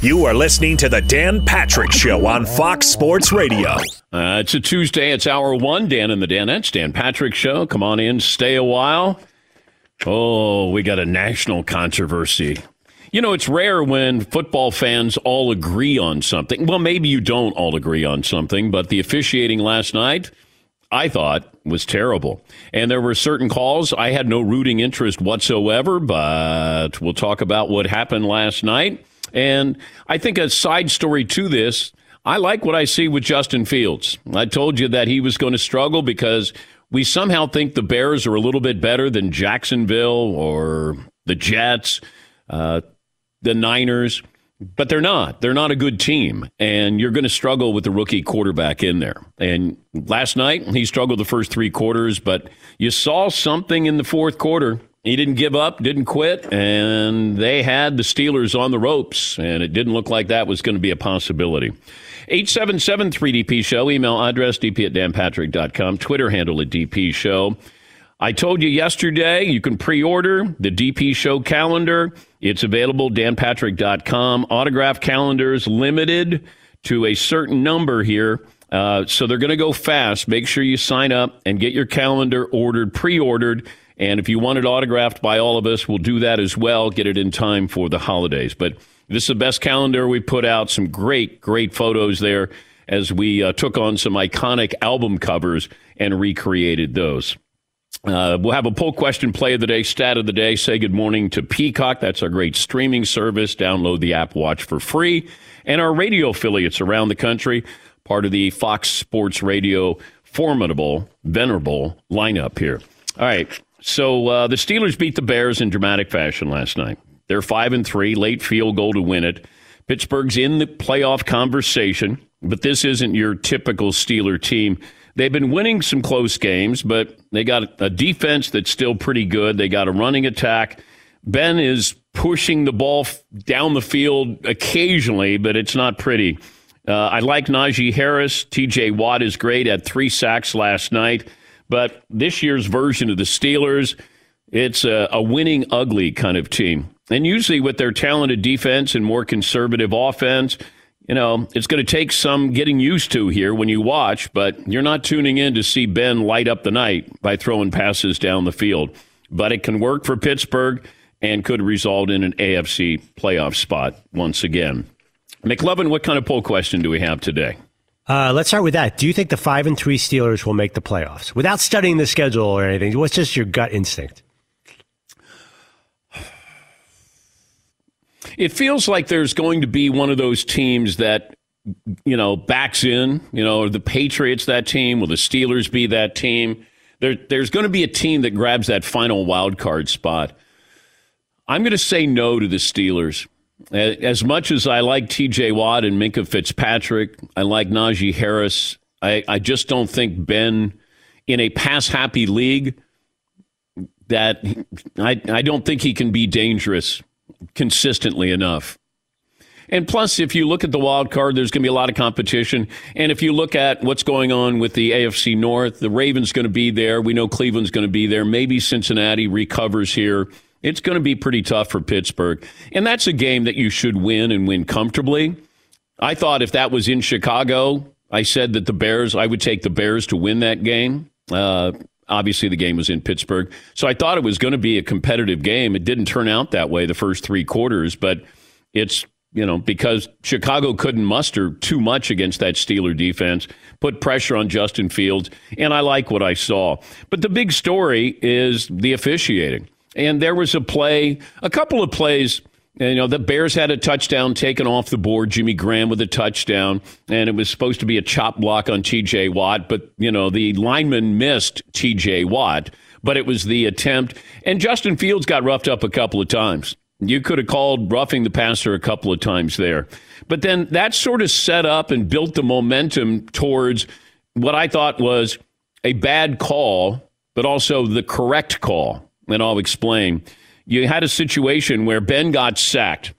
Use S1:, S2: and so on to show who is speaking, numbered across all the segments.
S1: You are listening to the Dan Patrick Show on Fox Sports Radio.
S2: Uh, it's a Tuesday. It's hour one. Dan and the Danettes. Dan Patrick Show. Come on in. Stay a while. Oh, we got a national controversy. You know, it's rare when football fans all agree on something. Well, maybe you don't all agree on something, but the officiating last night, I thought, was terrible. And there were certain calls I had no rooting interest whatsoever, but we'll talk about what happened last night. And I think a side story to this, I like what I see with Justin Fields. I told you that he was going to struggle because we somehow think the Bears are a little bit better than Jacksonville or the Jets, uh, the Niners, but they're not. They're not a good team, and you're going to struggle with the rookie quarterback in there. And last night, he struggled the first three quarters, but you saw something in the fourth quarter he didn't give up, didn't quit, and they had the Steelers on the ropes, and it didn't look like that was going to be a possibility. 877 3DP Show, email address dp at danpatrick.com, Twitter handle at DP Show. I told you yesterday you can pre order the DP Show calendar. It's available, danpatrick.com. Autograph calendars limited to a certain number here. Uh, so they're going to go fast. Make sure you sign up and get your calendar ordered, pre ordered. And if you want it autographed by all of us, we'll do that as well, get it in time for the holidays. But this is the best calendar we put out. Some great, great photos there as we uh, took on some iconic album covers and recreated those. Uh, we'll have a poll question play of the day, stat of the day. Say good morning to Peacock. That's our great streaming service. Download the app, watch for free. And our radio affiliates around the country, part of the Fox Sports Radio formidable, venerable lineup here. All right. So uh, the Steelers beat the Bears in dramatic fashion last night. They're five and three, late field goal to win it. Pittsburgh's in the playoff conversation, but this isn't your typical Steeler team. They've been winning some close games, but they got a defense that's still pretty good. They got a running attack. Ben is pushing the ball down the field occasionally, but it's not pretty. Uh, I like Najee Harris. TJ Watt is great. Had three sacks last night. But this year's version of the Steelers, it's a, a winning ugly kind of team. And usually with their talented defense and more conservative offense, you know, it's going to take some getting used to here when you watch, but you're not tuning in to see Ben light up the night by throwing passes down the field. But it can work for Pittsburgh and could result in an AFC playoff spot once again. McLovin, what kind of poll question do we have today?
S3: Uh, let's start with that. Do you think the five and three Steelers will make the playoffs without studying the schedule or anything? What's just your gut instinct?
S2: It feels like there's going to be one of those teams that you know backs in. You know, the Patriots that team? Will the Steelers be that team? There, there's going to be a team that grabs that final wild card spot. I'm going to say no to the Steelers. As much as I like TJ Watt and Minkah Fitzpatrick, I like Najee Harris. I, I just don't think Ben, in a pass happy league, that I, I don't think he can be dangerous consistently enough. And plus, if you look at the wild card, there's going to be a lot of competition. And if you look at what's going on with the AFC North, the Ravens going to be there. We know Cleveland's going to be there. Maybe Cincinnati recovers here. It's going to be pretty tough for Pittsburgh. And that's a game that you should win and win comfortably. I thought if that was in Chicago, I said that the Bears, I would take the Bears to win that game. Uh, obviously, the game was in Pittsburgh. So I thought it was going to be a competitive game. It didn't turn out that way the first three quarters, but it's you know, because Chicago couldn't muster too much against that Steeler defense, put pressure on Justin Fields, and I like what I saw. But the big story is the officiating. And there was a play, a couple of plays. You know, the Bears had a touchdown taken off the board, Jimmy Graham with a touchdown, and it was supposed to be a chop block on TJ Watt, but, you know, the lineman missed TJ Watt, but it was the attempt. And Justin Fields got roughed up a couple of times. You could have called roughing the passer a couple of times there. But then that sort of set up and built the momentum towards what I thought was a bad call, but also the correct call. And I'll explain. You had a situation where Ben got sacked.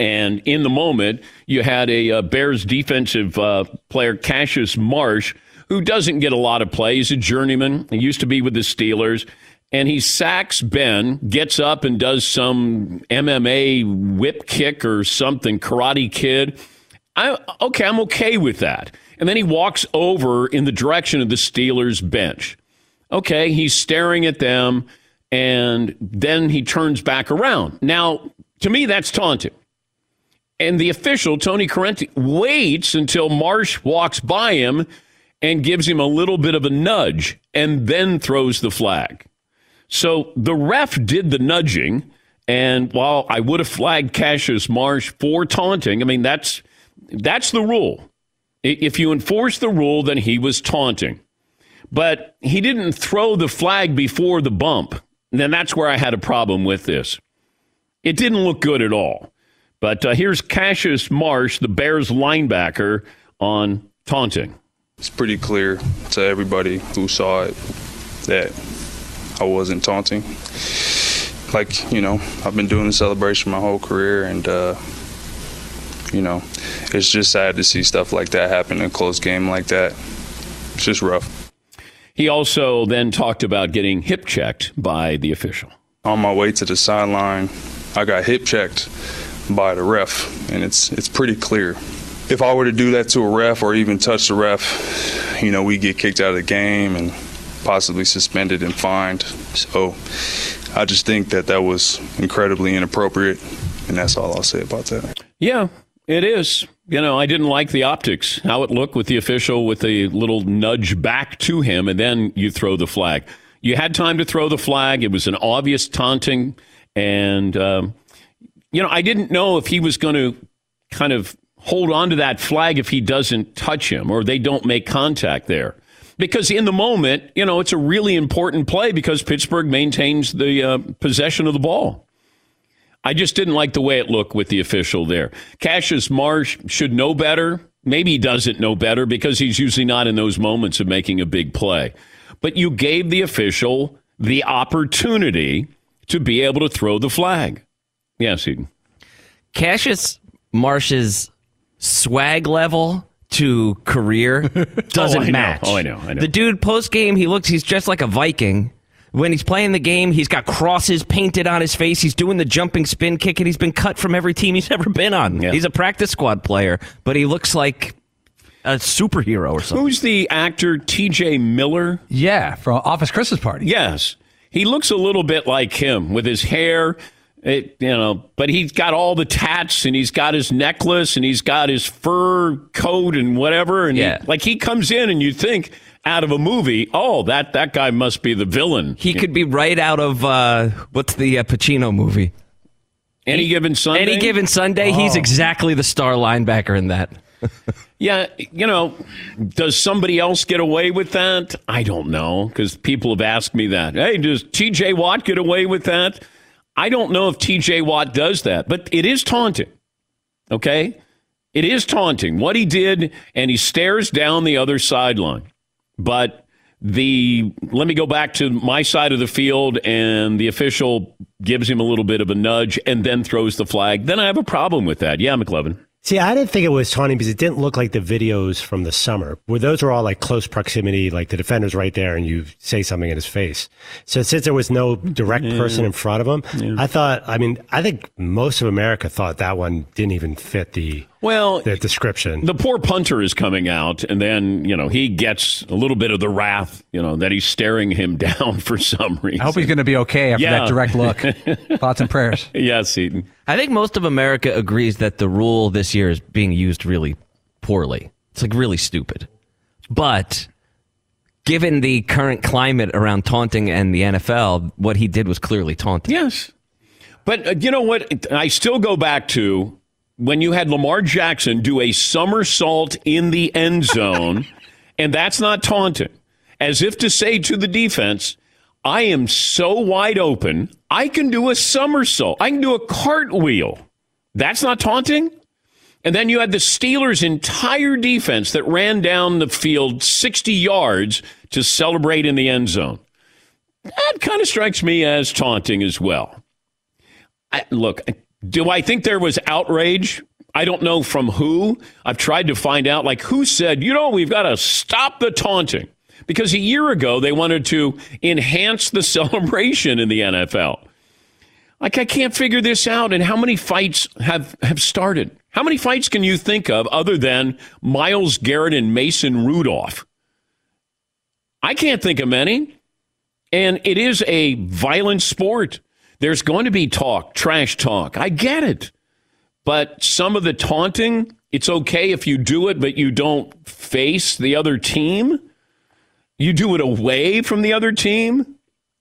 S2: And in the moment, you had a, uh, Bears defensive uh, player, Cassius Marsh, who doesn't get a lot of play. He's a journeyman. He used to be with the Steelers and he sacks Ben, gets up and does some MMA whip kick or something, Karate Kid. I okay, I'm okay with that. And then he walks over in the direction of the Steelers bench. Okay, he's staring at them, and then he turns back around. Now, to me, that's taunting. And the official, Tony Corrente, waits until Marsh walks by him and gives him a little bit of a nudge and then throws the flag. So the ref did the nudging. And while I would have flagged Cassius Marsh for taunting, I mean, that's, that's the rule. If you enforce the rule, then he was taunting. But he didn't throw the flag before the bump. And then that's where I had a problem with this. It didn't look good at all. But uh, here's Cassius Marsh, the Bears linebacker, on taunting.
S4: It's pretty clear to everybody who saw it that I wasn't taunting. Like, you know, I've been doing the celebration my whole career, and, uh, you know, it's just sad to see stuff like that happen in a close game like that. It's just rough.
S2: He also then talked about getting hip checked by the official.
S4: On my way to the sideline, I got hip checked by the ref, and it's it's pretty clear. If I were to do that to a ref or even touch the ref, you know, we get kicked out of the game and possibly suspended and fined. So I just think that that was incredibly inappropriate, and that's all I'll say about that.
S2: Yeah, it is. You know, I didn't like the optics, how it looked with the official with a little nudge back to him, and then you throw the flag. You had time to throw the flag. It was an obvious taunting. And, um, you know, I didn't know if he was going to kind of hold on to that flag if he doesn't touch him or they don't make contact there because in the moment, you know, it's a really important play because Pittsburgh maintains the uh, possession of the ball. I just didn't like the way it looked with the official there. Cassius Marsh should know better. Maybe he doesn't know better because he's usually not in those moments of making a big play. But you gave the official the opportunity to be able to throw the flag. Yes, Seton.
S5: Cassius Marsh's swag level to career doesn't
S2: oh,
S5: match.
S2: Oh, I know. I know.
S5: The dude post game, he looks, he's just like a Viking. When he's playing the game, he's got crosses painted on his face. He's doing the jumping spin kick, and he's been cut from every team he's ever been on. Yeah. He's a practice squad player, but he looks like a superhero or something.
S2: Who's the actor T.J. Miller?
S6: Yeah, from Office Christmas Party.
S2: Yes. He looks a little bit like him with his hair it, you know, but he's got all the tats and he's got his necklace and he's got his fur coat and whatever. And
S5: yeah.
S2: He, like he comes in and you think out of a movie, oh, that, that guy must be the villain.
S5: He could be right out of, uh, what's the uh, Pacino movie?
S2: Any given Sunday?
S5: Any given Sunday, oh. he's exactly the star linebacker in that.
S2: Yeah, you know, does somebody else get away with that? I don't know because people have asked me that. Hey, does TJ Watt get away with that? I don't know if TJ Watt does that, but it is taunting. Okay? It is taunting what he did, and he stares down the other sideline. But the let me go back to my side of the field, and the official gives him a little bit of a nudge and then throws the flag. Then I have a problem with that. Yeah, McLovin.
S3: See, I didn't think it was taunting because it didn't look like the videos from the summer, where those were all like close proximity, like the defender's right there and you say something in his face. So since there was no direct yeah. person in front of him, yeah. I thought, I mean, I think most of America thought that one didn't even fit the
S2: well
S3: the description.
S2: The poor punter is coming out, and then you know he gets a little bit of the wrath, you know, that he's staring him down for some reason.
S6: I hope he's going to be okay after yeah. that direct look. Thoughts and prayers.
S2: Yes, Seton.
S5: I think most of America agrees that the rule this year is being used really poorly. It's like really stupid. But given the current climate around taunting and the NFL, what he did was clearly taunting.
S2: Yes. But uh, you know what? I still go back to when you had Lamar Jackson do a somersault in the end zone, and that's not taunting, as if to say to the defense, I am so wide open, I can do a somersault. I can do a cartwheel. That's not taunting? And then you had the Steelers' entire defense that ran down the field 60 yards to celebrate in the end zone. That kind of strikes me as taunting as well. I, look, do I think there was outrage? I don't know from who. I've tried to find out, like, who said, you know, we've got to stop the taunting. Because a year ago, they wanted to enhance the celebration in the NFL. Like, I can't figure this out. And how many fights have, have started? How many fights can you think of other than Myles Garrett and Mason Rudolph? I can't think of many. And it is a violent sport. There's going to be talk, trash talk. I get it. But some of the taunting, it's okay if you do it, but you don't face the other team. You do it away from the other team?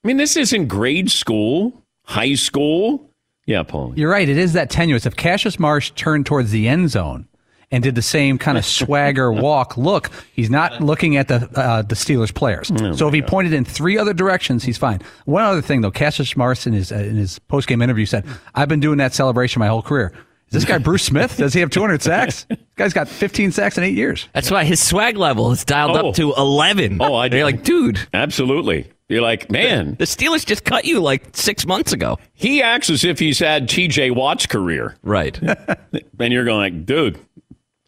S2: I mean, this isn't grade school, high school. Yeah, Paul.
S6: You're right. It is that tenuous. If Cassius Marsh turned towards the end zone and did the same kind of swagger walk look, he's not looking at the uh, the Steelers players. Oh so if he God. pointed in three other directions, he's fine. One other thing though, Cassius Marsh in his uh, in his post game interview said, "I've been doing that celebration my whole career." Is this guy Bruce Smith? Does he have 200 sacks? This guy's got 15 sacks in eight years.
S5: That's why his swag level is dialed
S2: oh.
S5: up to 11.
S2: Oh, I
S5: do. You're like, dude.
S2: Absolutely. You're like, man.
S5: The Steelers just cut you like six months ago.
S2: He acts as if he's had TJ Watt's career.
S5: Right.
S2: and you're going, like, dude,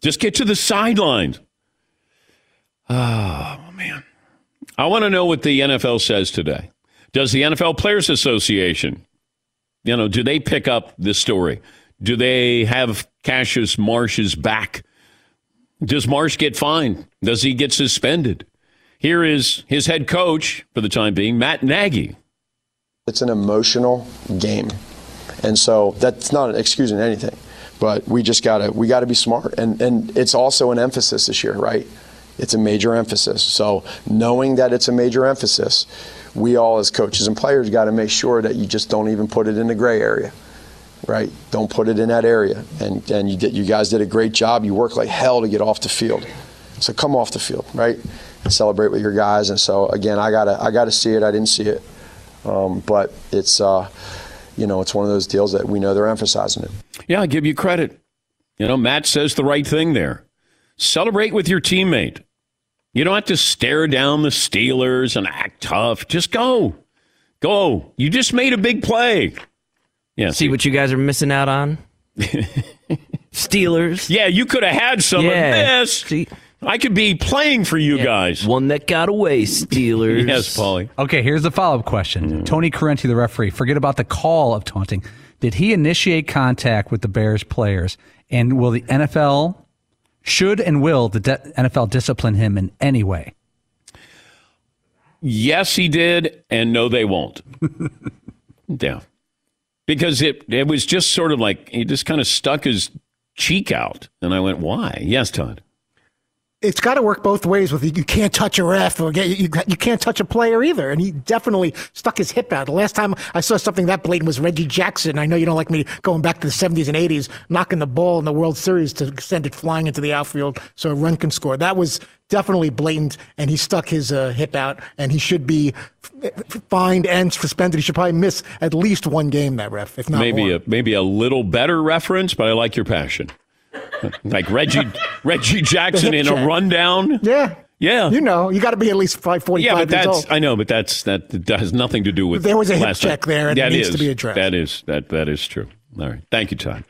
S2: just get to the sidelines. Ah, oh, man. I want to know what the NFL says today. Does the NFL Players Association you know, do they pick up this story? Do they have Cassius Marsh's back? Does Marsh get fined? Does he get suspended? Here is his head coach for the time being, Matt Nagy.
S7: It's an emotional game. And so that's not excusing anything. But we just gotta we gotta be smart. And and it's also an emphasis this year, right? It's a major emphasis. So knowing that it's a major emphasis, we all as coaches and players got to make sure that you just don't even put it in the gray area right? Don't put it in that area. And, and you, did, you guys did a great job. You worked like hell to get off the field. So come off the field right? And celebrate with your guys. And so again i gotta i gotta see it. I didn't see it. Um, but it's uh, you know it's one of those deals that we know they're emphasizing it
S2: yeah i give you credit you know matt says the right thing there celebrate with your teammate you don't have to stare down the Steelers and act tough. Just go. Go. You just made a big play.
S5: Yeah. See, see what you guys are missing out on? Steelers.
S2: Yeah, you could have had some yeah. of this. See? I could be playing for you yeah. guys.
S5: One that got away, Steelers.
S2: yes, Paulie.
S6: Okay, here's the follow up question. Mm. Tony Corrente, the referee, forget about the call of taunting. Did he initiate contact with the Bears players? And will the NFL should and will the NFL discipline him in any way?
S2: Yes, he did, and no, they won't. yeah, because it it was just sort of like he just kind of stuck his cheek out, and I went, "Why?" Yes, Todd.
S8: It's got to work both ways. With you You can't touch a ref or get, you, you can't touch a player either. And he definitely stuck his hip out. The last time I saw something that blatant was Reggie Jackson. I know you don't like me going back to the 70s and 80s, knocking the ball in the World Series to send it flying into the outfield so a run can score. That was definitely blatant, and he stuck his uh, hip out, and he should be fined and suspended. He should probably miss at least one game. That ref, if not
S2: maybe
S8: more.
S2: a maybe a little better reference, but I like your passion. Like Reggie Reggie Jackson in a rundown.
S8: Yeah.
S2: Yeah,
S8: you know, you got to be at least five forty-five
S2: yeah, but that's
S8: old.
S2: I know, but that's that, that has nothing to do with.
S8: There was a hip
S2: last
S8: check
S2: night.
S8: there, and it
S2: That
S8: needs
S2: is-
S8: to be addressed.
S2: That is that that is true. All right, thank you, Todd.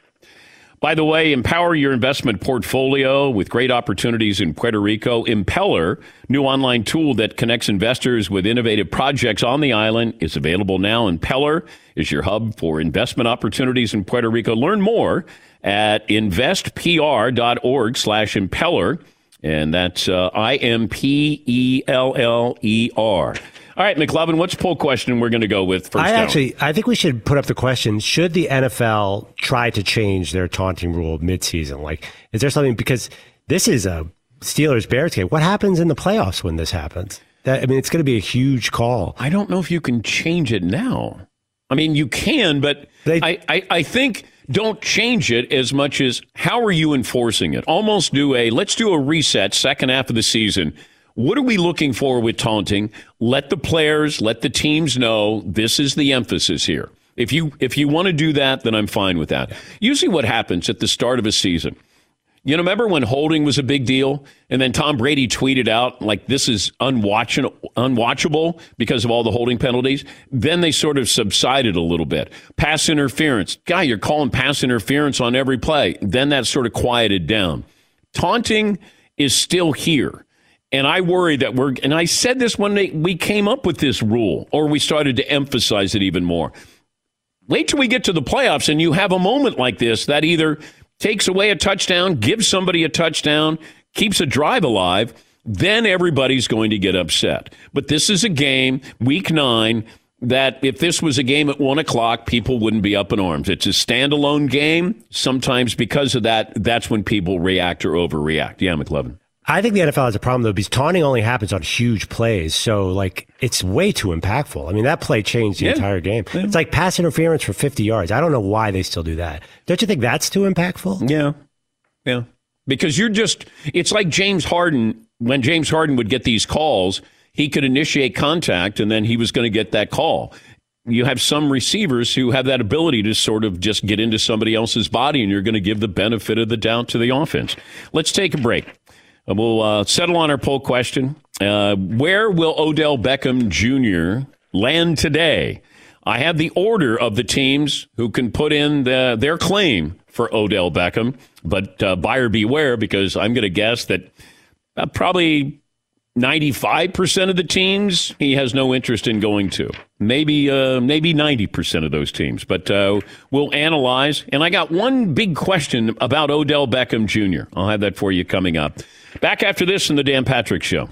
S2: By the way, empower your investment portfolio with great opportunities in Puerto Rico. Impeller, new online tool that connects investors with innovative projects on the island, is available now. Impeller is your hub for investment opportunities in Puerto Rico. Learn more at investpr.org slash impeller. And that's uh, I M P E L L E R. All right, McLovin, what's poll question we're going to go with first?
S3: I
S2: down?
S3: actually, I think we should put up the question: Should the NFL try to change their taunting rule midseason? Like, is there something because this is a Steelers Bears game? What happens in the playoffs when this happens? That, I mean, it's going to be a huge call.
S2: I don't know if you can change it now. I mean, you can, but I, I, I think don't change it as much as how are you enforcing it? Almost do a let's do a reset second half of the season. What are we looking for with taunting? Let the players, let the teams know this is the emphasis here. If you if you want to do that, then I'm fine with that. Usually what happens at the start of a season, you know, remember when holding was a big deal, and then Tom Brady tweeted out like this is unwatchable, unwatchable because of all the holding penalties. Then they sort of subsided a little bit. Pass interference, guy, you're calling pass interference on every play. Then that sort of quieted down. Taunting is still here. And I worry that we're, and I said this when they, we came up with this rule, or we started to emphasize it even more. Wait till we get to the playoffs and you have a moment like this that either takes away a touchdown, gives somebody a touchdown, keeps a drive alive, then everybody's going to get upset. But this is a game, week nine, that if this was a game at one o'clock, people wouldn't be up in arms. It's a standalone game. Sometimes because of that, that's when people react or overreact. Yeah, McLovin.
S3: I think the NFL has a problem though because taunting only happens on huge plays, so like it's way too impactful. I mean, that play changed the
S2: Yeah.
S3: entire game. It's like pass interference for 50 yards. I don't know why they still do that. Don't you think that's too impactful?
S2: Yeah. Yeah. Because you're just, it's like James Harden, when James Harden would get these calls, he could initiate contact and then he was going to get that call. You have some receivers who have that ability to sort of just get into somebody else's body and you're going to give the benefit of the doubt to the offense. Let's take a break. Uh, We'll uh, settle on our poll question. Uh, where will Odell Beckham Jr. land today? I have the order of the teams who can put in the, their claim for Odell Beckham, but uh, buyer beware because I'm going to guess that uh, probably 95% of the teams he has no interest in going to. Maybe uh, maybe 90% of those teams, but uh, we'll analyze. And I got one big question about Odell Beckham Jr. I'll have that for you coming up. Back after this in the Dan Patrick Show.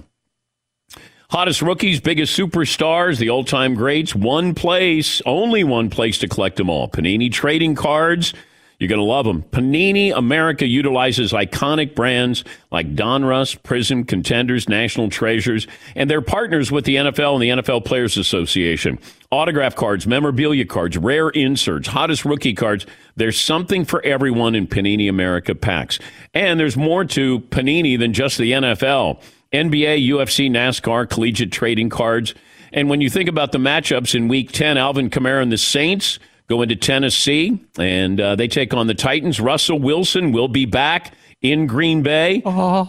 S2: Hottest rookies, biggest superstars, the all time greats. One place, only one place to collect them all. Panini trading cards. You're going to love them. Panini America utilizes iconic brands like Donruss, Prism, Contenders, National Treasures, and they're partners with the NFL and the NFL Players Association. Autograph cards, memorabilia cards, rare inserts, hottest rookie cards. There's something for everyone in Panini America packs. And there's more to Panini than just the NFL. NBA, UFC, NASCAR, collegiate trading cards. And when you think about the matchups in week 10, Alvin Kamara and the Saints go into Tennessee and uh, they take on the Titans. Russell Wilson will be back in Green Bay.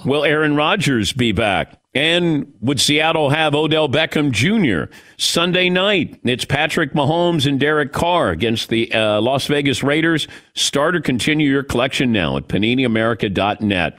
S2: Will Aaron Rodgers be back? And would Seattle have Odell Beckham Jr. Sunday night? It's Patrick Mahomes and Derek Carr against the uh, Las Vegas Raiders. Start or continue your collection now at PaniniAmerica.net.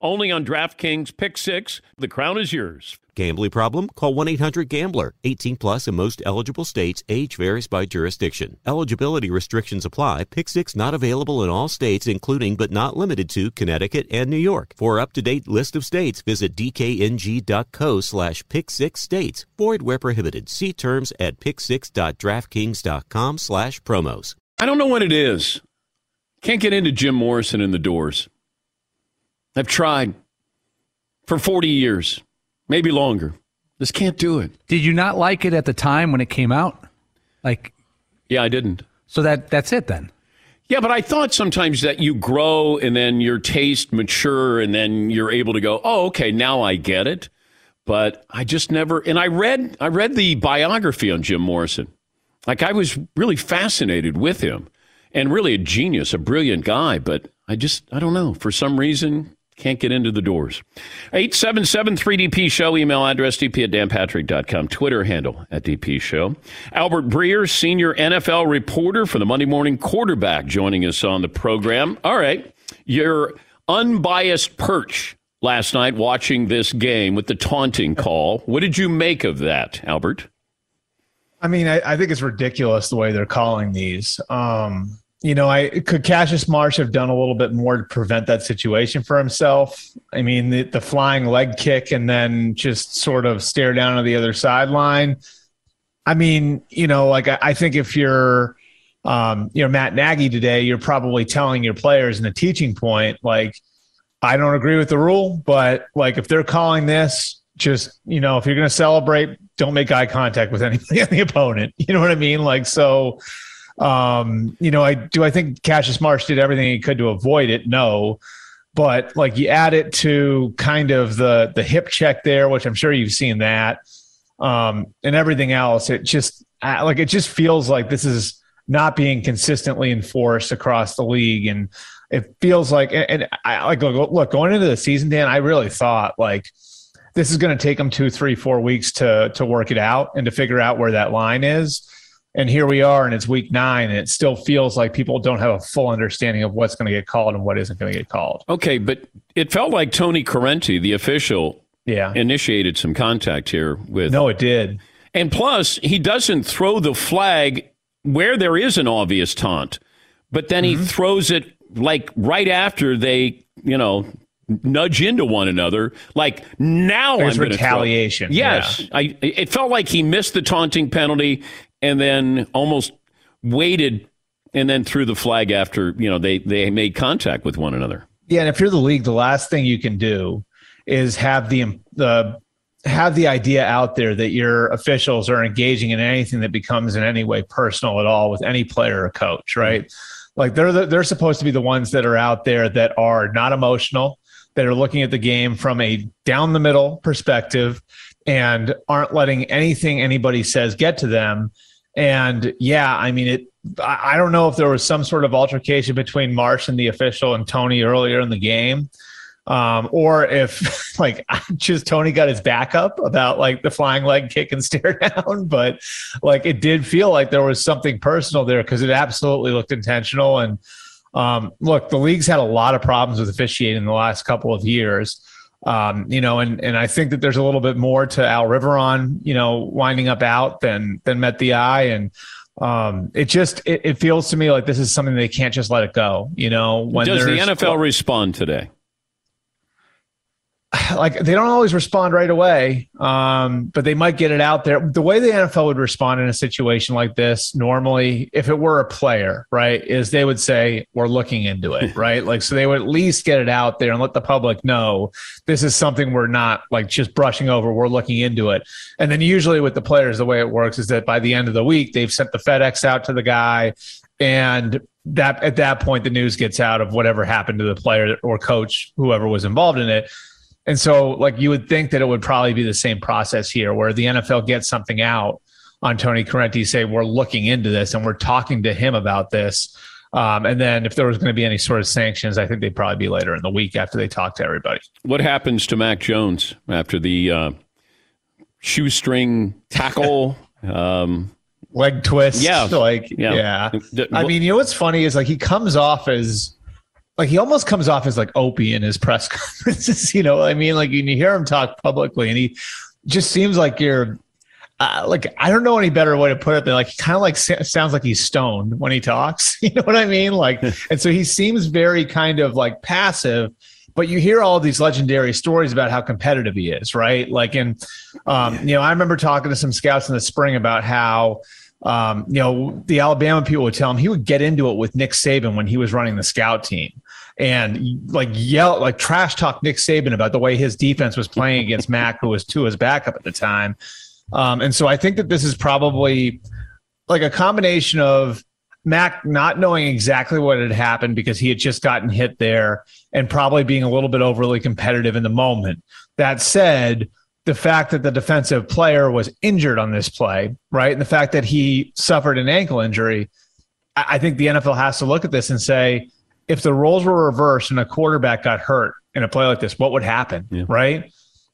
S2: only on DraftKings Pick 6. The crown is yours.
S9: Gambling problem? Call 1 800 Gambler. 18 plus in most eligible states. Age varies by jurisdiction. Eligibility restrictions apply. Pick six not available in all states, including but not limited to Connecticut and New York. For up to date list of states, visit dkng.co slash pick six states. Void where prohibited. See terms at pick6.draftkings.com slash promos.
S2: I don't know what it is. Can't get into Jim Morrison in the doors. I've tried for 40 years, maybe longer. Just can't do it.
S6: Did you not like it at the time when it came out? Like,
S2: Yeah, I didn't.
S6: so that that's it then.
S2: Yeah, but I thought sometimes that you grow and then your taste mature and then you're able to go, "Oh, okay, now I get it." But I just never and I read I read the biography on Jim Morrison. Like I was really fascinated with him and really a genius, a brilliant guy, but I just I don't know, for some reason can't get into the doors. 877-3DP show, email address dp at danpatrick.com, Twitter handle at DP show. Albert Breer, senior NFL reporter for the Monday Morning Quarterback, joining us on the program. All right, your unbiased perch last night watching this game with the taunting call. What did you make of that, Albert?
S10: I mean, I, I think it's ridiculous the way they're calling these. Um, you know, I could Cassius Marsh have done a little bit more to prevent that situation for himself. I mean, the, the flying leg kick and then just sort of stare down on the other sideline. I mean, you know, like I, I think if you're, um, you know, Matt Nagy today, you're probably telling your players in a teaching point, like, I don't agree with the rule, but like if they're calling this, just you know, if you're going to celebrate, don't make eye contact with anybody on the opponent. You know what I mean? Like so um, you know, I do I think Cassius Marsh did everything he could to avoid it? No. But like you add it to kind of the the hip check there, which I'm sure you've seen that, um, and everything else. It just like it just feels like this is not being consistently enforced across the league, and it feels like and I like look, look going into the season, Dan. I really thought like this is going to take them two, three, four weeks to to work it out and to figure out where that line is and here we are and it's week nine and it still feels like people don't have a full understanding of what's going to get called and what isn't going to get called
S2: okay but it felt like tony corrente the official
S10: yeah
S2: initiated some contact here with
S10: no it did
S2: and plus he doesn't throw the flag where there is an obvious taunt but then mm-hmm. he throws it like right after they you know nudge into one another. Like now,
S10: there's I'm retaliation.
S2: Yes, yeah. I. It felt like he missed the taunting penalty, and then almost waited and then threw the flag after you know they they made contact with one another.
S10: Yeah, and if you're the league, the last thing you can do is have the the have the idea out there that your officials are engaging in anything that becomes in any way personal at all with any player or coach, right? Mm-hmm. Like they're the, they're supposed to be the ones that are out there that are not emotional, that are looking at the game from a down the middle perspective and aren't letting anything anybody says get to them. And yeah, I mean, it. I don't know if there was some sort of altercation between Marsh and the official and Tony earlier in the game, um, or if like just Tony got his back up about like the flying leg kick and stare down. But like it did feel like there was something personal there because it absolutely looked intentional. And um, look, the league's had a lot of problems with officiating in the last couple of years. Um, you know, and and I think that there's a little bit more to Al Riveron, you know, winding up out than than met the eye, and um, it just it, it, feels to me like this is something they can't just let it go. You know,
S2: when does the NFL respond today?
S10: like they don't always respond right away, um, but they might get it out there. The way the NFL would respond in a situation like this, normally, if it were a player, right, is they would say, We're looking into it, right? like, so they would at least get it out there and let the public know this is something we're not like just brushing over, we're looking into it. And then usually with the players, the way it works is that by the end of the week, they've sent the FedEx out to the guy and that at that point the news gets out of whatever happened to the player or coach whoever was involved in it and so, like, you would think that it would probably be the same process here, where the NFL gets something out on Tony Corrente, say, we're looking into this and we're talking to him about this. Um, and then if there was going to be any sort of sanctions, I think they'd probably be later in the week after they talk to everybody.
S2: What happens to Mac Jones after the uh, shoestring tackle? um,
S10: leg twist.
S2: Yeah.
S10: Like, yeah. yeah. I mean, you know what's funny is like he comes off as like he almost comes off as like Opie in his press conferences. You know, I mean, like you hear him talk publicly, and he just seems like you're uh, like I don't know any better way to put it than like he kind of like sounds like he's stoned when he talks. You know what I mean? Like, and so he seems very kind of like passive. But you hear all these legendary stories about how competitive he is, right? Like, and um, you know, I remember talking to some scouts in the spring about how um, you know, the Alabama people would tell him he would get into it with Nick Saban when he was running the scout team and like yell, like trash talk Nick Saban about the way his defense was playing against Mac, who was Tua's backup at the time. Um, and so I think that this is probably like a combination of Mac not knowing exactly what had happened because he had just gotten hit there and probably being a little bit overly competitive in the moment. That said, the fact that the defensive player was injured on this play, right? And the fact that he suffered an ankle injury, I think the NFL has to look at this and say, if the roles were reversed and a quarterback got hurt in a play like this, what would happen? Yeah. Right.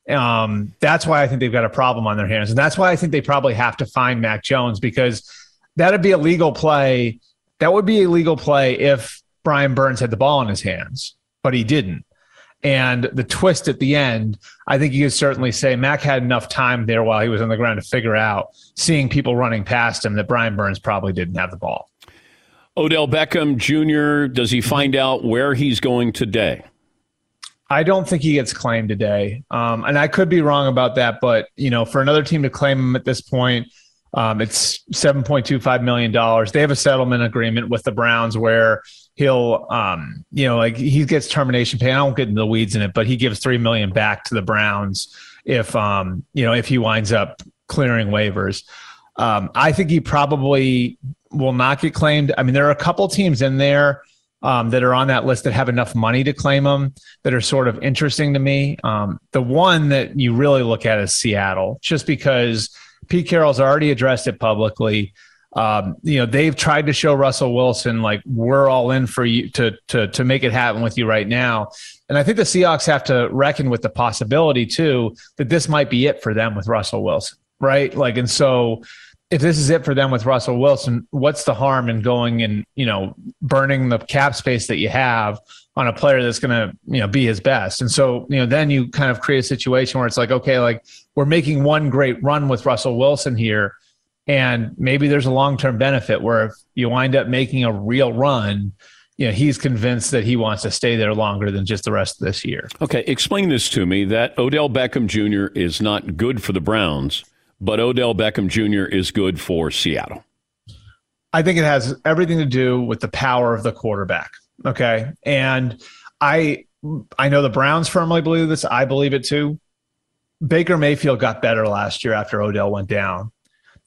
S10: Um, that's why I think they've got a problem on their hands. And that's why I think they probably have to find Mac Jones because that'd be a legal play. That would be a legal play if Brian Burns had the ball in his hands, but he didn't. And the twist at the end, I think you could certainly say Mac had enough time there while he was on the ground to figure out, seeing people running past him, that Brian Burns probably didn't have the ball.
S2: Odell Beckham Jr., does he find out where he's going today?
S10: I don't think he gets claimed today. Um, and I could be wrong about that, but you know, for another team to claim him at this point, um, it's seven point two five million dollars. They have a settlement agreement with the Browns where he'll, um, you know, like he gets termination pay. I don't get into the weeds in it, but he gives three million back to the Browns if, um, you know, if he winds up clearing waivers. Um, I think he probably will not get claimed. I mean, there are a couple teams in there um, that are on that list that have enough money to claim them that are sort of interesting to me. Um, the one that you really look at is Seattle, just because Pete Carroll's already addressed it publicly. Um, you know, they've tried to show Russell Wilson like we're all in for you to to to make it happen with you right now. And I think the Seahawks have to reckon with the possibility too that this might be it for them with Russell Wilson, right? Like, and so if this is it for them with Russell Wilson, what's the harm in going and you know burning the cap space that you have on a player that's going to you know be his best? And so you know then you kind of create a situation where it's like okay, like we're making one great run with Russell Wilson here, and maybe there's a long term benefit where if you wind up making a real run. You know, he's convinced that he wants to stay there longer than just the rest of this year.
S2: Okay, explain this to me that Odell Beckham Jr. is not good for the Browns but Odell Beckham Jr. is good for Seattle?
S10: I think it has everything to do with the power of the quarterback. Okay. And I I know the Browns firmly believe this. I believe it too. Baker Mayfield got better last year after Odell went down.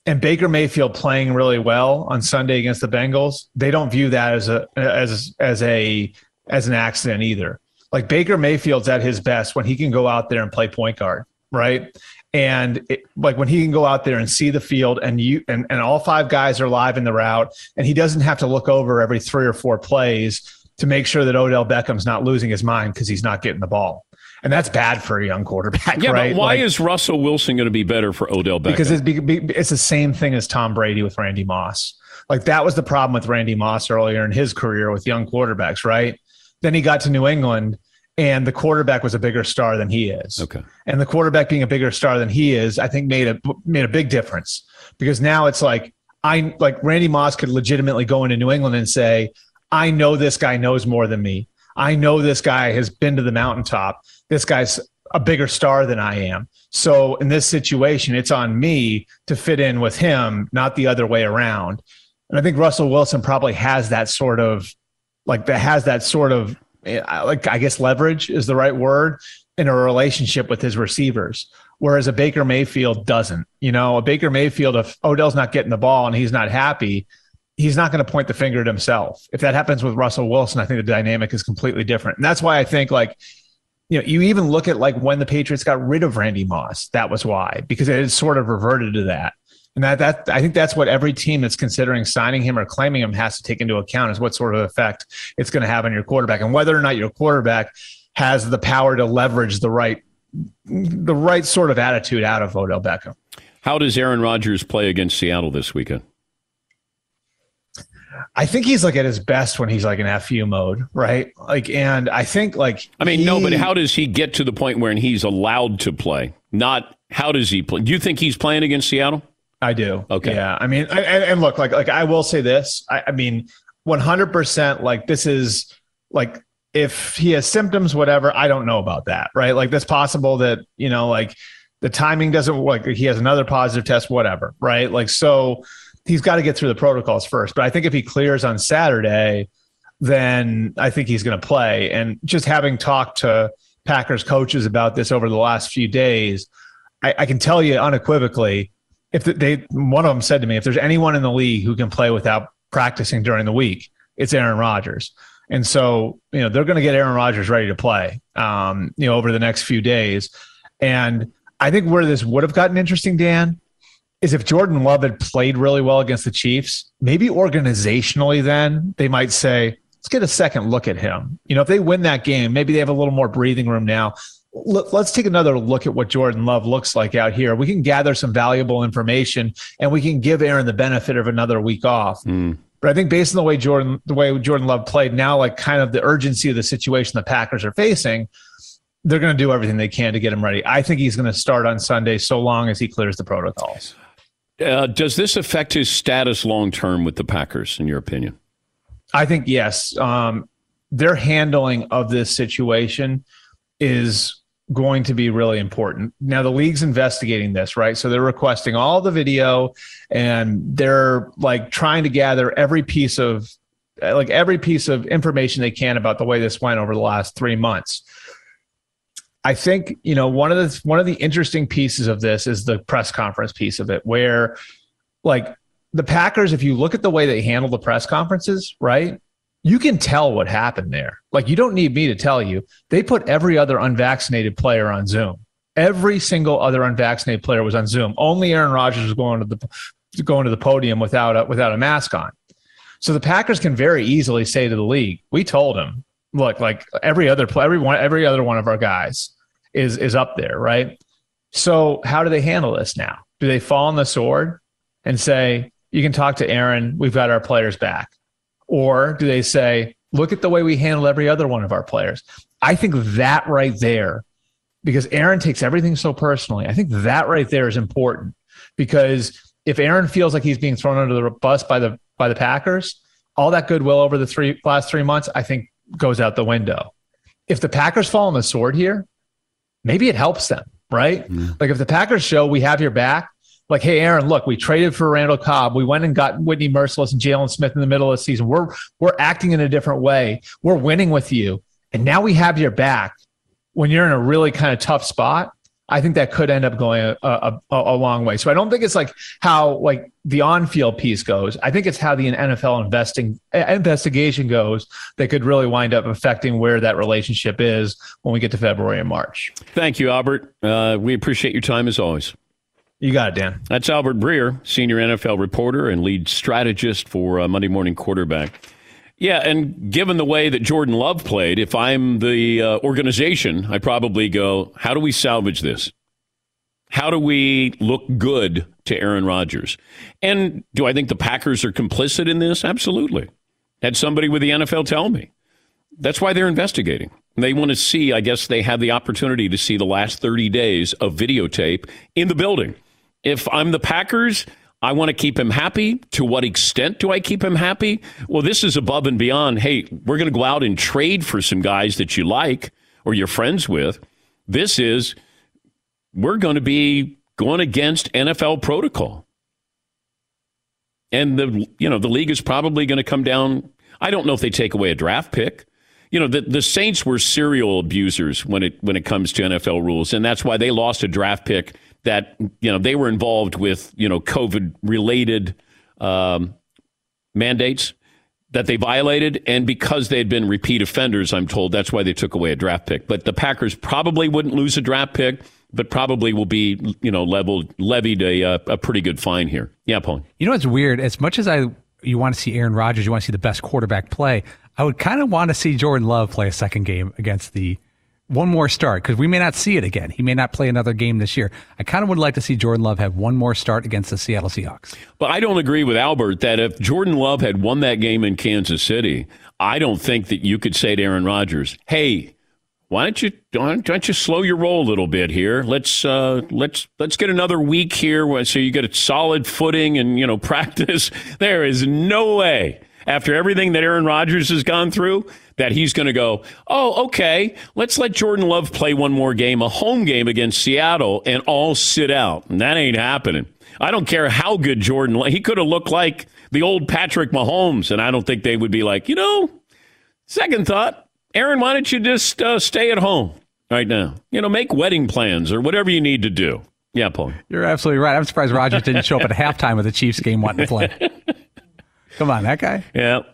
S10: And Baker Mayfield playing really well on Sunday against the Bengals, they don't view that as a as as a as an accident either. Like Baker Mayfield's at his best when he can go out there and play point guard, right? And it, like when he can go out there and see the field and you and, and all five guys are live in the route and he doesn't have to look over every three or four plays to make sure that Odell Beckham's not losing his mind because he's not getting the ball. And that's bad for a young quarterback,
S2: yeah,
S10: right?
S2: But why like, is Russell Wilson going to be better for Odell Beckham?
S10: Because it's, it's the same thing as Tom Brady with Randy Moss. Like that was the problem with Randy Moss earlier in his career with young quarterbacks, right? Then he got to New England and the quarterback was a bigger star than he is.
S2: Okay.
S10: And the quarterback being a bigger star than he is, I think made a made a big difference because now it's like I like Randy Moss could legitimately go into New England and say, "I know this guy knows more than me. I know this guy has been to the mountaintop. This guy's a bigger star than I am." So in this situation, it's on me to fit in with him, not the other way around. And I think Russell Wilson probably has that sort of like that has that sort of like I guess leverage is the right word in a relationship with his receivers. Whereas a Baker Mayfield doesn't. You know, a Baker Mayfield, if Odell's not getting the ball and he's not happy, he's not going to point the finger at himself. If that happens with Russell Wilson, I think the dynamic is completely different. And that's why I think like, you know, you even look at like when the Patriots got rid of Randy Moss, that was why, because it sort of reverted to that. And that, that I think that's what every team that's considering signing him or claiming him has to take into account is what sort of effect it's going to have on your quarterback and whether or not your quarterback has the power to leverage the right the right sort of attitude out of Odell Beckham.
S2: How does Aaron Rodgers play against Seattle this weekend?
S10: I think he's like at his best when he's like in FU mode, right? Like, and I think like
S2: I mean,
S10: he,
S2: no, but how does he get to the point where he's allowed to play? Not how does he play? Do you think he's playing against Seattle?
S10: I do.
S2: Okay.
S10: Yeah. I mean, and, and look, like, like I will say this. I, I mean, 100%. Like this is like if he has symptoms, whatever. I don't know about that. Right. Like that's possible that you know, like the timing doesn't like he has another positive test, whatever. Right. Like so, he's got to get through the protocols first. But I think if he clears on Saturday, then I think he's going to play. And just having talked to Packers coaches about this over the last few days, I, I can tell you unequivocally if they one of them said to me, if there's anyone in the league who can play without practicing during the week, it's Aaron Rodgers. And so, you know, they're going to get Aaron Rodgers ready to play, um, you know, over the next few days. And I think where this would have gotten interesting, Dan, is if Jordan Love had played really well against the Chiefs, maybe organizationally, then they might say, let's get a second look at him. You know, if they win that game, maybe they have a little more breathing room now let's take another look at what Jordan Love looks like out here. We can gather some valuable information and we can give Aaron the benefit of another week off. Mm. But I think based on the way Jordan, the way Jordan Love played now, like kind of the urgency of the situation the Packers are facing, they're going to do everything they can to get him ready. I think he's going to start on Sunday so long as he clears the protocols.
S2: Uh, does this affect his status long term with the Packers, in your opinion?
S10: I think yes. Um, their handling of this situation is going to be really important. Now the league's investigating this, right? So they're requesting all the video and they're like trying to gather every piece of like every piece of information they can about the way this went over the last 3 months. I think, you know, one of the one of the interesting pieces of this is the press conference piece of it where like the Packers if you look at the way they handle the press conferences, right? You can tell what happened there. Like you don't need me to tell you. They put every other unvaccinated player on Zoom. Every single other unvaccinated player was on Zoom. Only Aaron Rodgers was going to the going to the podium without a, without a mask on. So the Packers can very easily say to the league, "We told him, look, like every other every one every other one of our guys is is up there, right?" So how do they handle this now? Do they fall on the sword and say, "You can talk to Aaron. We've got our players back." Or do they say, look at the way we handle every other one of our players? I think that right there, because Aaron takes everything so personally, I think that right there is important because if Aaron feels like he's being thrown under the bus by the by the Packers, all that goodwill over the three last three months, I think goes out the window. If the Packers fall on the sword here, maybe it helps them, right? Mm. Like if the Packers show we have your back, like, hey, Aaron, look, we traded for Randall Cobb. We went and got Whitney Mercilus and Jalen Smith in the middle of the season. We're we're acting in a different way. We're winning with you, and now we have your back. When you're in a really kind of tough spot, I think that could end up going a, a, a, long way. So I don't think it's like how like the on-field piece goes. I think it's how the NFL investing investigation goes that could really wind up affecting where that relationship is when we get to February and March.
S2: Thank you, Albert. Uh, we appreciate your time as always.
S10: You got it, Dan.
S2: That's Albert Breer, senior NFL reporter and lead strategist for uh, Monday Morning Quarterback. Yeah, and given the way that Jordan Love played, if I'm the uh, organization, I probably go, how do we salvage this? How do we look good to Aaron Rodgers? And do I think the Packers are complicit in this? Absolutely. Had somebody with the NFL tell me. That's why they're investigating. They want to see, I guess they have the opportunity to see the last 30 days of videotape in the building. If I'm the Packers, I want to keep him happy. To what extent do I keep him happy? Well, this is above and beyond. Hey, we're going to go out and trade for some guys that you like or you're friends with. This is, we're going to be going against NFL protocol. And the, you know, the league is probably going to come down. I don't know if they take away a draft pick you know the, the Saints were serial abusers when it when it comes to NFL rules, and that's why they lost a draft pick that you know they were involved with you know COVID related um, mandates that they violated, and because they had been repeat offenders, I'm told that's why they took away a draft pick. But the Packers probably wouldn't lose a draft pick, but probably will be you know leveled levied a a pretty good fine here. Yeah, Paul.
S6: You know what's weird? As much as I you want to see Aaron Rodgers, you want to see the best quarterback play. I would kind of want to see Jordan Love play a second game against the one more start because we may not see it again. He may not play another game this year. I kind of would like to see Jordan Love have one more start against the Seattle Seahawks.
S2: But I don't agree with Albert that if Jordan Love had won that game in Kansas City, I don't think that you could say to Aaron Rodgers, "Hey, why don't you why don't you slow your roll a little bit here? Let's uh, let's let's get another week here so you get a solid footing and you know practice." There is no way after everything that Aaron Rodgers has gone through that he's going to go, oh, okay, let's let Jordan Love play one more game, a home game against Seattle, and all sit out. And that ain't happening. I don't care how good Jordan, he could have looked like the old Patrick Mahomes, and I don't think they would be like, you know, second thought, Aaron, why don't you just uh, stay at home right now? You know, make wedding plans or whatever you need to do. Yeah, Paul.
S6: You're absolutely right. I'm surprised Rodgers didn't show up at halftime of the Chiefs game wanting to play. Come on, that guy.
S2: Yeah. All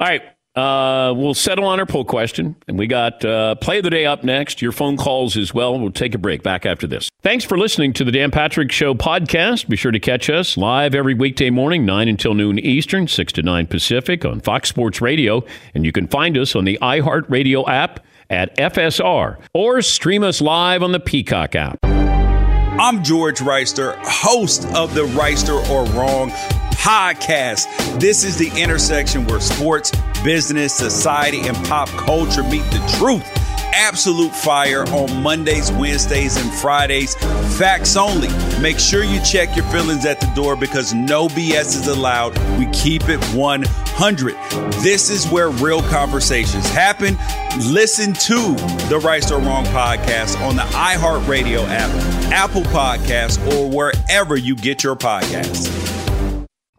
S2: right. Uh, we'll settle on our poll question, and we got uh, play of the day up next. Your phone calls as well. We'll take a break. Back after this. Thanks for listening to the Dan Patrick Show podcast. Be sure to catch us live every weekday morning, nine until noon Eastern, six to nine Pacific, on Fox Sports Radio, and you can find us on the iHeartRadio app at FSR or stream us live on the Peacock app.
S11: I'm George Wrighster, host of the Wrighster or Wrong podcast. This is the intersection where sports, business, society, and pop culture meet the truth absolute fire on Mondays, Wednesdays, and Fridays. Facts only. Make sure you check your feelings at the door because no BS is allowed. We keep it 100. This is where real conversations happen. Listen to the Right or Wrong podcast on the iHeartRadio app, Apple Podcasts, or wherever you get your podcasts.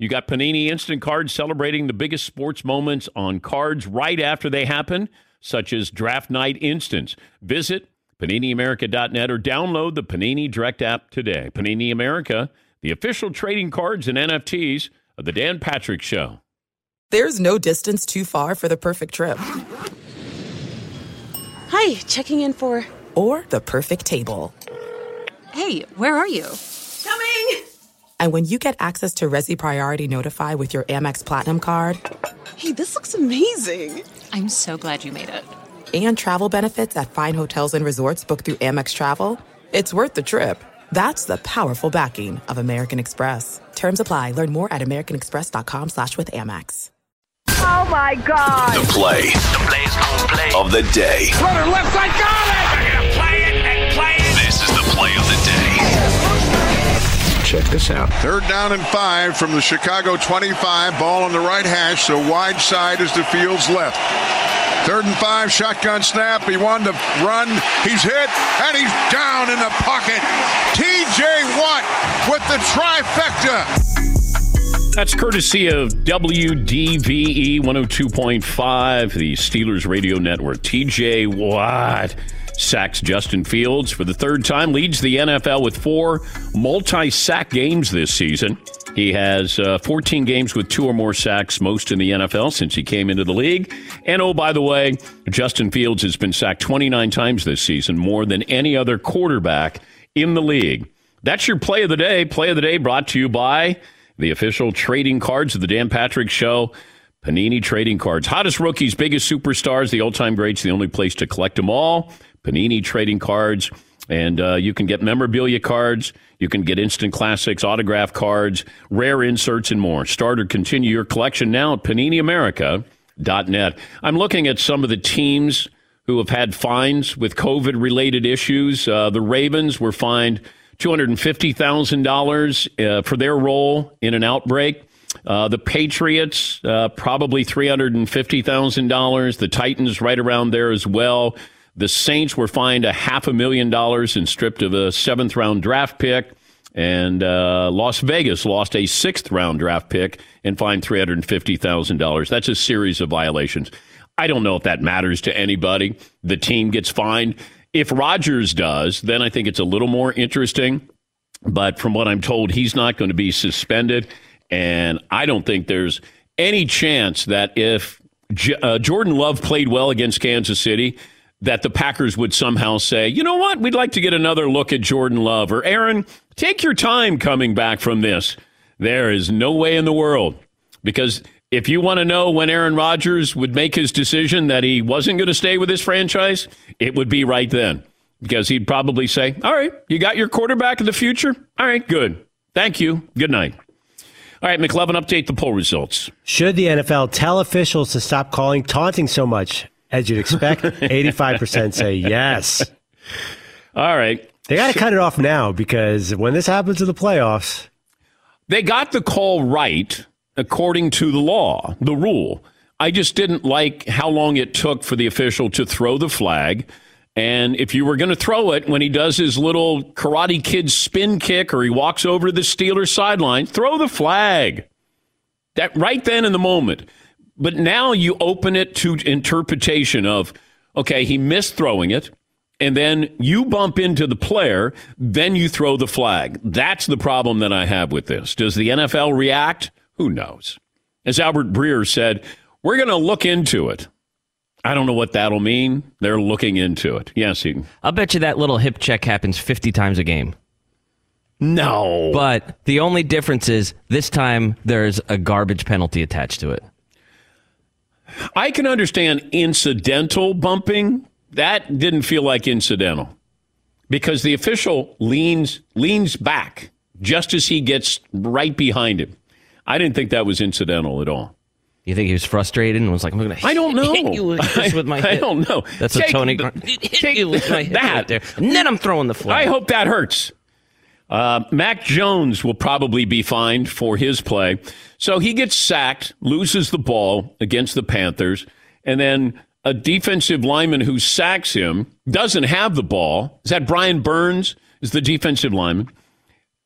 S2: you got Panini Instant Cards celebrating the biggest sports moments on cards right after they happen, such as Draft Night Instants. Visit PaniniAmerica.net or download the Panini Direct app today. Panini America, the official trading cards and NFTs of the Dan Patrick Show.
S12: There's no distance too far for the perfect trip.
S13: Hi, checking in for.
S12: Or the perfect table.
S13: Hey, where are you?
S12: Coming! And when you get access to Resy Priority Notify with your Amex Platinum card
S13: Hey, this looks amazing. I'm so glad you made it.
S12: and travel benefits at fine hotels and resorts booked through Amex Travel, it's worth the trip. That's the powerful backing of American Express. Terms apply. Learn more at americanexpress.com slash with Amex.
S14: Oh my God.
S15: The play. The play's gonna play. Of the day.
S14: Runner left side, got it. They're gonna play it and play it.
S15: This is the play of the day.
S16: Check this out. Third down and five from the Chicago 25. Ball on the right hash, so wide side is the field's left. Third and five, shotgun snap. He wanted to run. He's hit, and he's down in the pocket. TJ Watt with the trifecta.
S2: That's courtesy of WDVE 102.5, the Steelers radio network. TJ Watt sacks Justin Fields for the third time, leads the NFL with four multi sack games this season. He has uh, 14 games with two or more sacks, most in the NFL since he came into the league. And oh, by the way, Justin Fields has been sacked 29 times this season, more than any other quarterback in the league. That's your play of the day. Play of the day brought to you by the official trading cards of the Dan Patrick Show. Panini Trading Cards. Hottest rookies, biggest superstars, the all time greats, the only place to collect them all. Panini Trading Cards. And uh, you can get memorabilia cards, you can get instant classics, autograph cards, rare inserts, and more. Start or continue your collection now at PaniniAmerica.net. I'm looking at some of the teams who have had fines with COVID related issues. Uh, the Ravens were fined $250,000 uh, for their role in an outbreak. Uh, the Patriots, uh, probably $350,000. The Titans, right around there as well. The Saints were fined a half a million dollars and stripped of a seventh round draft pick. And uh, Las Vegas lost a sixth round draft pick and fined $350,000. That's a series of violations. I don't know if that matters to anybody. The team gets fined. If Rodgers does, then I think it's a little more interesting. But from what I'm told, he's not going to be suspended. And I don't think there's any chance that if J- uh, Jordan Love played well against Kansas City, that the Packers would somehow say, you know what, we'd like to get another look at Jordan Love. Or Aaron, take your time coming back from this. There is no way in the world. Because if you want to know when Aaron Rodgers would make his decision that he wasn't going to stay with his franchise, it would be right then. Because he'd probably say, all right, you got your quarterback of the future? All right, good. Thank you. Good night. All right, McLovin, update the poll results.
S3: Should the NFL tell officials to stop calling taunting so much? As you'd expect, 85% say yes.
S2: All right.
S3: They got to cut it off now because when this happens in the playoffs.
S2: They got the call right according to the law, the rule. I just didn't like how long it took for the official to throw the flag. And if you were going to throw it when he does his little karate kid spin kick or he walks over to the Steelers sideline, throw the flag. That right then in the moment. But now you open it to interpretation of, okay, he missed throwing it, and then you bump into the player, then you throw the flag. That's the problem that I have with this. Does the NFL react? Who knows? As Albert Breer said, we're going to look into it. I don't know what that'll mean. They're looking into it. Yes, Eden.
S5: I'll bet you that little hip check happens 50 times a game.
S2: No.
S5: But the only difference is this time there's a garbage penalty attached to it.
S2: I can understand incidental bumping. That didn't feel like incidental because the official leans leans back just as he gets right behind him. I didn't think that was incidental at all.
S5: You think he was frustrated and was like, "I'm going to
S2: I don't know.
S5: hit you with, just with my
S2: I, I don't know.
S5: That's
S2: Take
S5: a Tony.
S2: the-
S5: hit you with my hit
S2: that.
S5: right there, and then I'm throwing the flag.
S2: I hope that hurts. Uh, Mac Jones will probably be fined for his play. So he gets sacked, loses the ball against the Panthers, and then a defensive lineman who sacks him doesn't have the ball. Is that Brian Burns? Is the defensive lineman?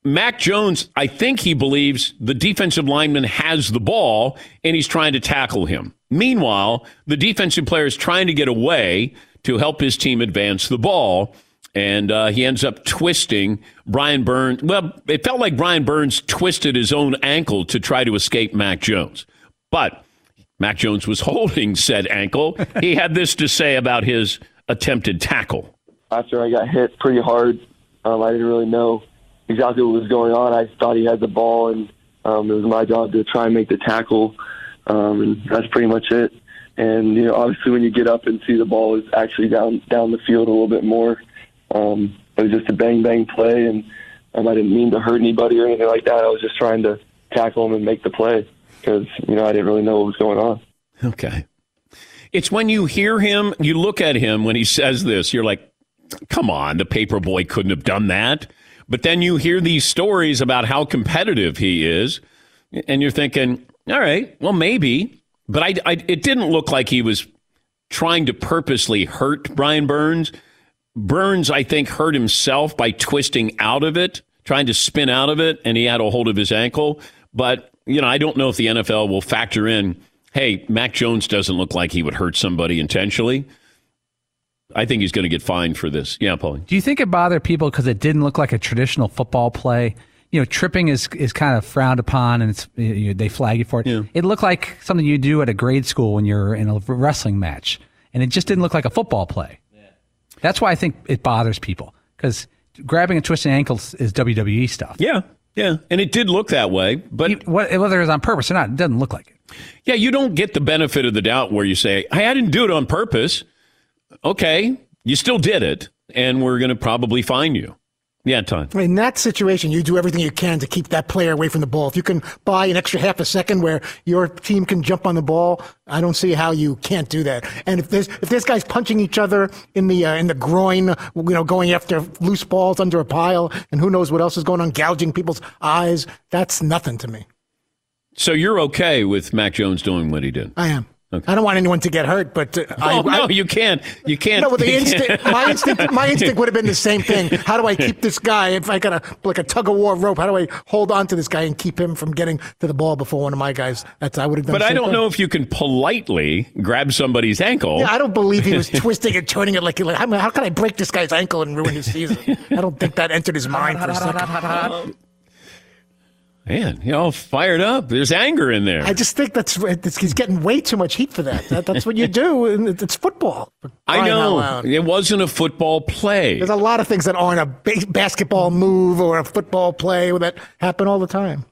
S2: Mac Jones, I think he believes the defensive lineman has the ball and he's trying to tackle him. Meanwhile, the defensive player is trying to get away to help his team advance the ball. And uh, he ends up twisting Brian Burns. Well, it felt like Brian Burns twisted his own ankle to try to escape Mac Jones. But Mac Jones was holding said ankle. He had this to say about his attempted tackle.
S17: after I got hit pretty hard, um, I didn't really know exactly what was going on. I thought he had the ball, and um, it was my job to try and make the tackle, um, and that's pretty much it. And you know, obviously, when you get up and see the ball is actually down down the field a little bit more, um, it was just a bang bang play, and I didn't mean to hurt anybody or anything like that. I was just trying to tackle him and make the play because you know I didn't really know what was going on.
S2: Okay. It's when you hear him, you look at him when he says this, you're like, come on, the paper boy couldn't have done that. But then you hear these stories about how competitive he is, and you're thinking, all right, well, maybe. But I, I, it didn't look like he was trying to purposely hurt Brian Burns. Burns, I think, hurt himself by twisting out of it, trying to spin out of it, and he had a hold of his ankle. But, you know, I don't know if the NFL will factor in hey, Mac Jones doesn't look like he would hurt somebody intentionally. I think he's going to get fined for this. Yeah, Paulie.
S6: Do you think it bothered people because it didn't look like a traditional football play? You know, tripping is is kind of frowned upon, and it's you know, they flag you for it. It looked like something you do at a grade school when you're in a wrestling match, and it just didn't look like a football play. That's why I think it bothers people because grabbing and twisting ankles is WWE stuff.
S2: Yeah, Yeah, and it did look that way, but
S6: whether it's on purpose or not, it doesn't look like it.
S2: Yeah, you don't get the benefit of the doubt where you say, "Hey, I didn't do it on purpose." Okay, you still did it, and we're going to probably fine you. Yeah, Todd.
S8: In that situation, you do everything you can to keep that player away from the ball. If you can buy an extra half a second where your team can jump on the ball, I don't see how you can't do that. And if there's if there's guys punching each other in the uh, in the groin, you know, going after loose balls under a pile, and who knows what else is going on, gouging people's eyes, that's nothing to me.
S2: So you're okay with Mac Jones doing what he did?
S8: I am. Okay. I don't want anyone to get hurt, but uh,
S2: oh,
S8: I,
S2: no,
S8: I,
S2: you can't. You can't.
S8: No, but the instinct, my instinct, my instinct would have been the same thing. How do I keep this guy? If I got a like a tug of war rope, how do I hold on to this guy and keep him from getting to the ball before one of my guys? That's I would have done.
S2: But I don't
S8: thing.
S2: know if you can politely grab somebody's ankle.
S8: Yeah, I don't believe he was twisting and turning it like. like how, how can I break this guy's ankle and ruin his season? I don't think that entered his mind for a second.
S2: Man, you all fired up. There's anger in there.
S8: I just think that's he's getting way too much heat for that. that that's what you do. And it's football.
S2: I know it wasn't a football play.
S8: There's a lot of things that aren't a basketball move or a football play that happen all the time.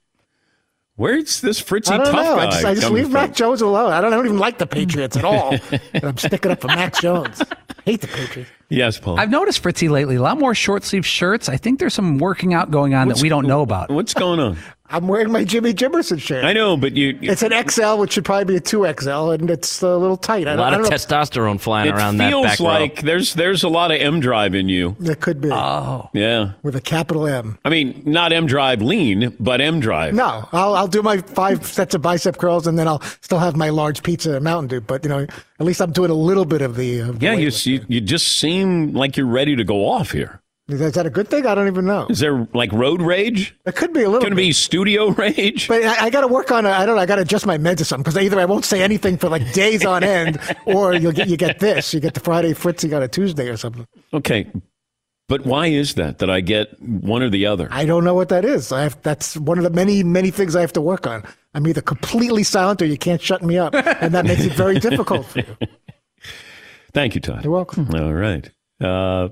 S2: Where's this Fritzy
S8: I don't
S2: tough
S8: know.
S2: guy?
S8: I just, I just leave
S2: from?
S8: Mac Jones alone. I don't, I don't even like the Patriots at all. and I'm sticking up for Mac Jones. Hate the Patriots.
S2: Yes, Paul.
S6: I've noticed Fritzy lately a lot more short sleeve shirts. I think there's some working out going on
S2: What's-
S6: that we don't know about.
S2: What's going on?
S8: I'm wearing my Jimmy Jimerson shirt.
S2: I know, but you.
S8: It's an XL, which should probably be a two XL, and it's a little tight. I
S5: A lot
S8: I
S5: of
S8: don't know.
S5: testosterone flying
S2: It
S5: around that
S2: feels
S5: back row.
S2: like there's there's a lot of M drive in you.
S8: It could be.
S6: Oh.
S2: Yeah.
S8: With a capital M.
S2: I mean, not M drive lean, but M drive.
S8: No, I'll, I'll do my five sets of bicep curls, and then I'll still have my large pizza and Mountain Dew. But you know, at least I'm doing a little bit of the. Of the
S2: Yeah, you, you you just seem like you're ready to go off here.
S8: Is that a good thing? I don't even know.
S2: Is there like road rage?
S8: It could be a little.
S2: Going to be studio rage?
S8: But I, I got to work on. it. I don't. know. I got to adjust my meds or something because either I won't say anything for like days on end, or you'll get you get this. You get the Friday Fritzy on a Tuesday or something.
S2: Okay, but why is that? That I get one or the other?
S8: I don't know what that is. I have. That's one of the many many things I have to work on. I'm either completely silent or you can't shut me up, and that makes it very difficult for you.
S2: Thank you, Todd.
S8: You're welcome.
S2: All right. Uh,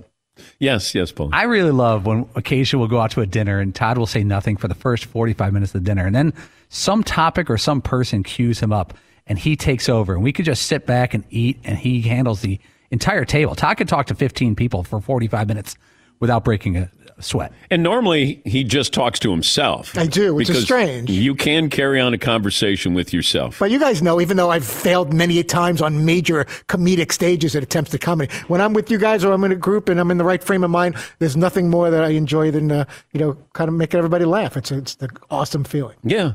S2: yes, yes, Paul.
S6: I really love when occasionally we'll go out to a dinner and Todd will say nothing for the first 45 minutes of the dinner. And then some topic or some person cues him up and he takes over. And we could just sit back and eat and he handles the entire table. Todd could talk to 15 people for 45 minutes without breaking a sweat.
S2: And normally he just talks to himself.
S8: I do, which is strange.
S2: You can carry on a conversation with yourself.
S8: But you guys know, even though I've failed many times on major comedic stages at attempts at comedy, when I'm with you guys or I'm in a group and I'm in the right frame of mind, there's nothing more that I enjoy than uh, you know, kind of making everybody laugh. It's it's the awesome feeling.
S2: Yeah.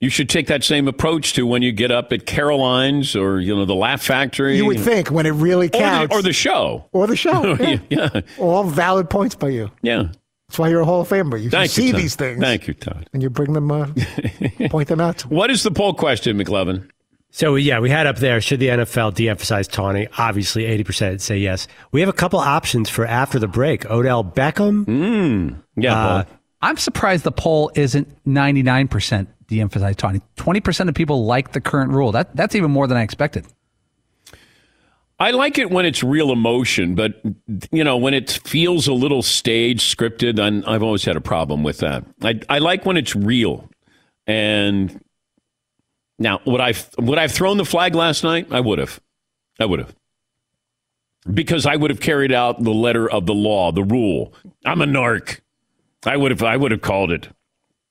S2: You should take that same approach to when you get up at Caroline's or you know the Laugh Factory.
S8: You would think when it really
S2: or the,
S8: counts,
S2: or the show.
S8: or the show. Yeah.
S2: yeah,
S8: All valid points by you.
S2: yeah.
S8: That's why you're a Hall of Famer. You
S2: Thank you,
S8: see
S2: Todd.
S8: these things
S2: Thank you, Todd.
S8: and you bring them, uh, point them out.
S2: What is the poll question, McLovin?
S3: So yeah, we had up there. Should the NFL de-emphasize taunting? Obviously, eighty percent say yes. We have a couple options for after the break. Odell Beckham.
S2: Mm. Yeah,
S3: Uh,
S2: Paul.
S6: I'm surprised the poll isn't 99% de-emphasize taunting. 20% of people like the current rule. That That's even more than I expected.
S2: I like it when it's real emotion, but you know when it feels a little staged, scripted. i I've always had a problem with that. I, I like when it's real. And now, would I would I have thrown the flag last night? I would have. I would have. Because I would have carried out the letter of the law, the rule. I'm a narc. I would have. I would have called it.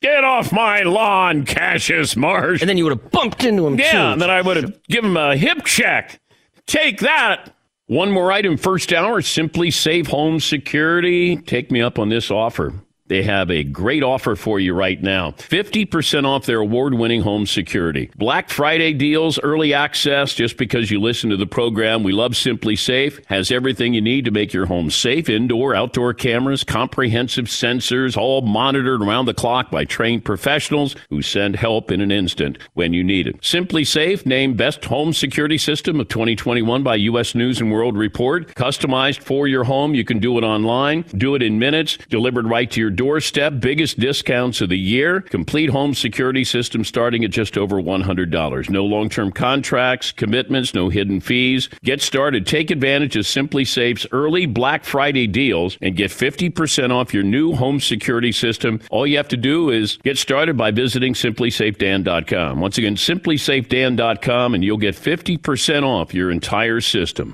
S2: Get off my lawn, Cassius Marsh.
S5: And then you would have bumped into him,
S2: Yeah,
S5: too.
S2: and then I would have given him a hip check. Take that. One more item, first hour, SimpliSafe Home Security. Take me up on this offer. They have a great offer for you right now 50% off their award winning home security. Black Friday deals, early access just because you listen to the program. We love SimpliSafe, has everything you need to make your home safe indoor, outdoor cameras, comprehensive sensors, all monitored around the clock by trained professionals who send help in an instant when you need it. SimpliSafe, named Best Home Security System of 2021 by U.S. News and World Report. Customized for your home. You can do it online, do it in minutes, delivered right to your doorstep. Biggest discounts of the year. Complete home security system starting at just over $100. No long term contracts, commitments, no hidden fees. Get started. Take advantage of SimpliSafe's early Black Friday deals and get 50% off your new home security system. All you have to do is get started by visiting simplysafedan.com. Once again, simplysafedan.com, and you'll get 50% off your entire system.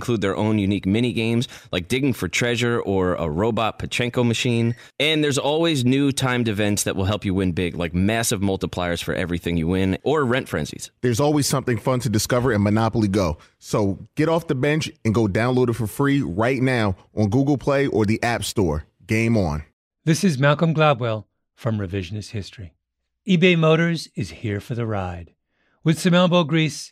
S5: include their own unique mini games like digging for treasure or a robot Pachinko machine. And there's always new timed events that will help you win big, like massive multipliers for everything you win or rent frenzies.
S18: There's always something fun to discover in Monopoly Go. So get off the bench and go download it for free right now on Google Play or the App Store. Game on.
S19: This is Malcolm Gladwell from Revisionist History. eBay Motors is here for the ride. With some elbow grease,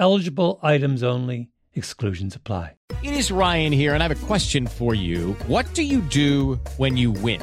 S19: Eligible items only, exclusions apply.
S20: It is Ryan here, and I have a question for you. What do you do when you win?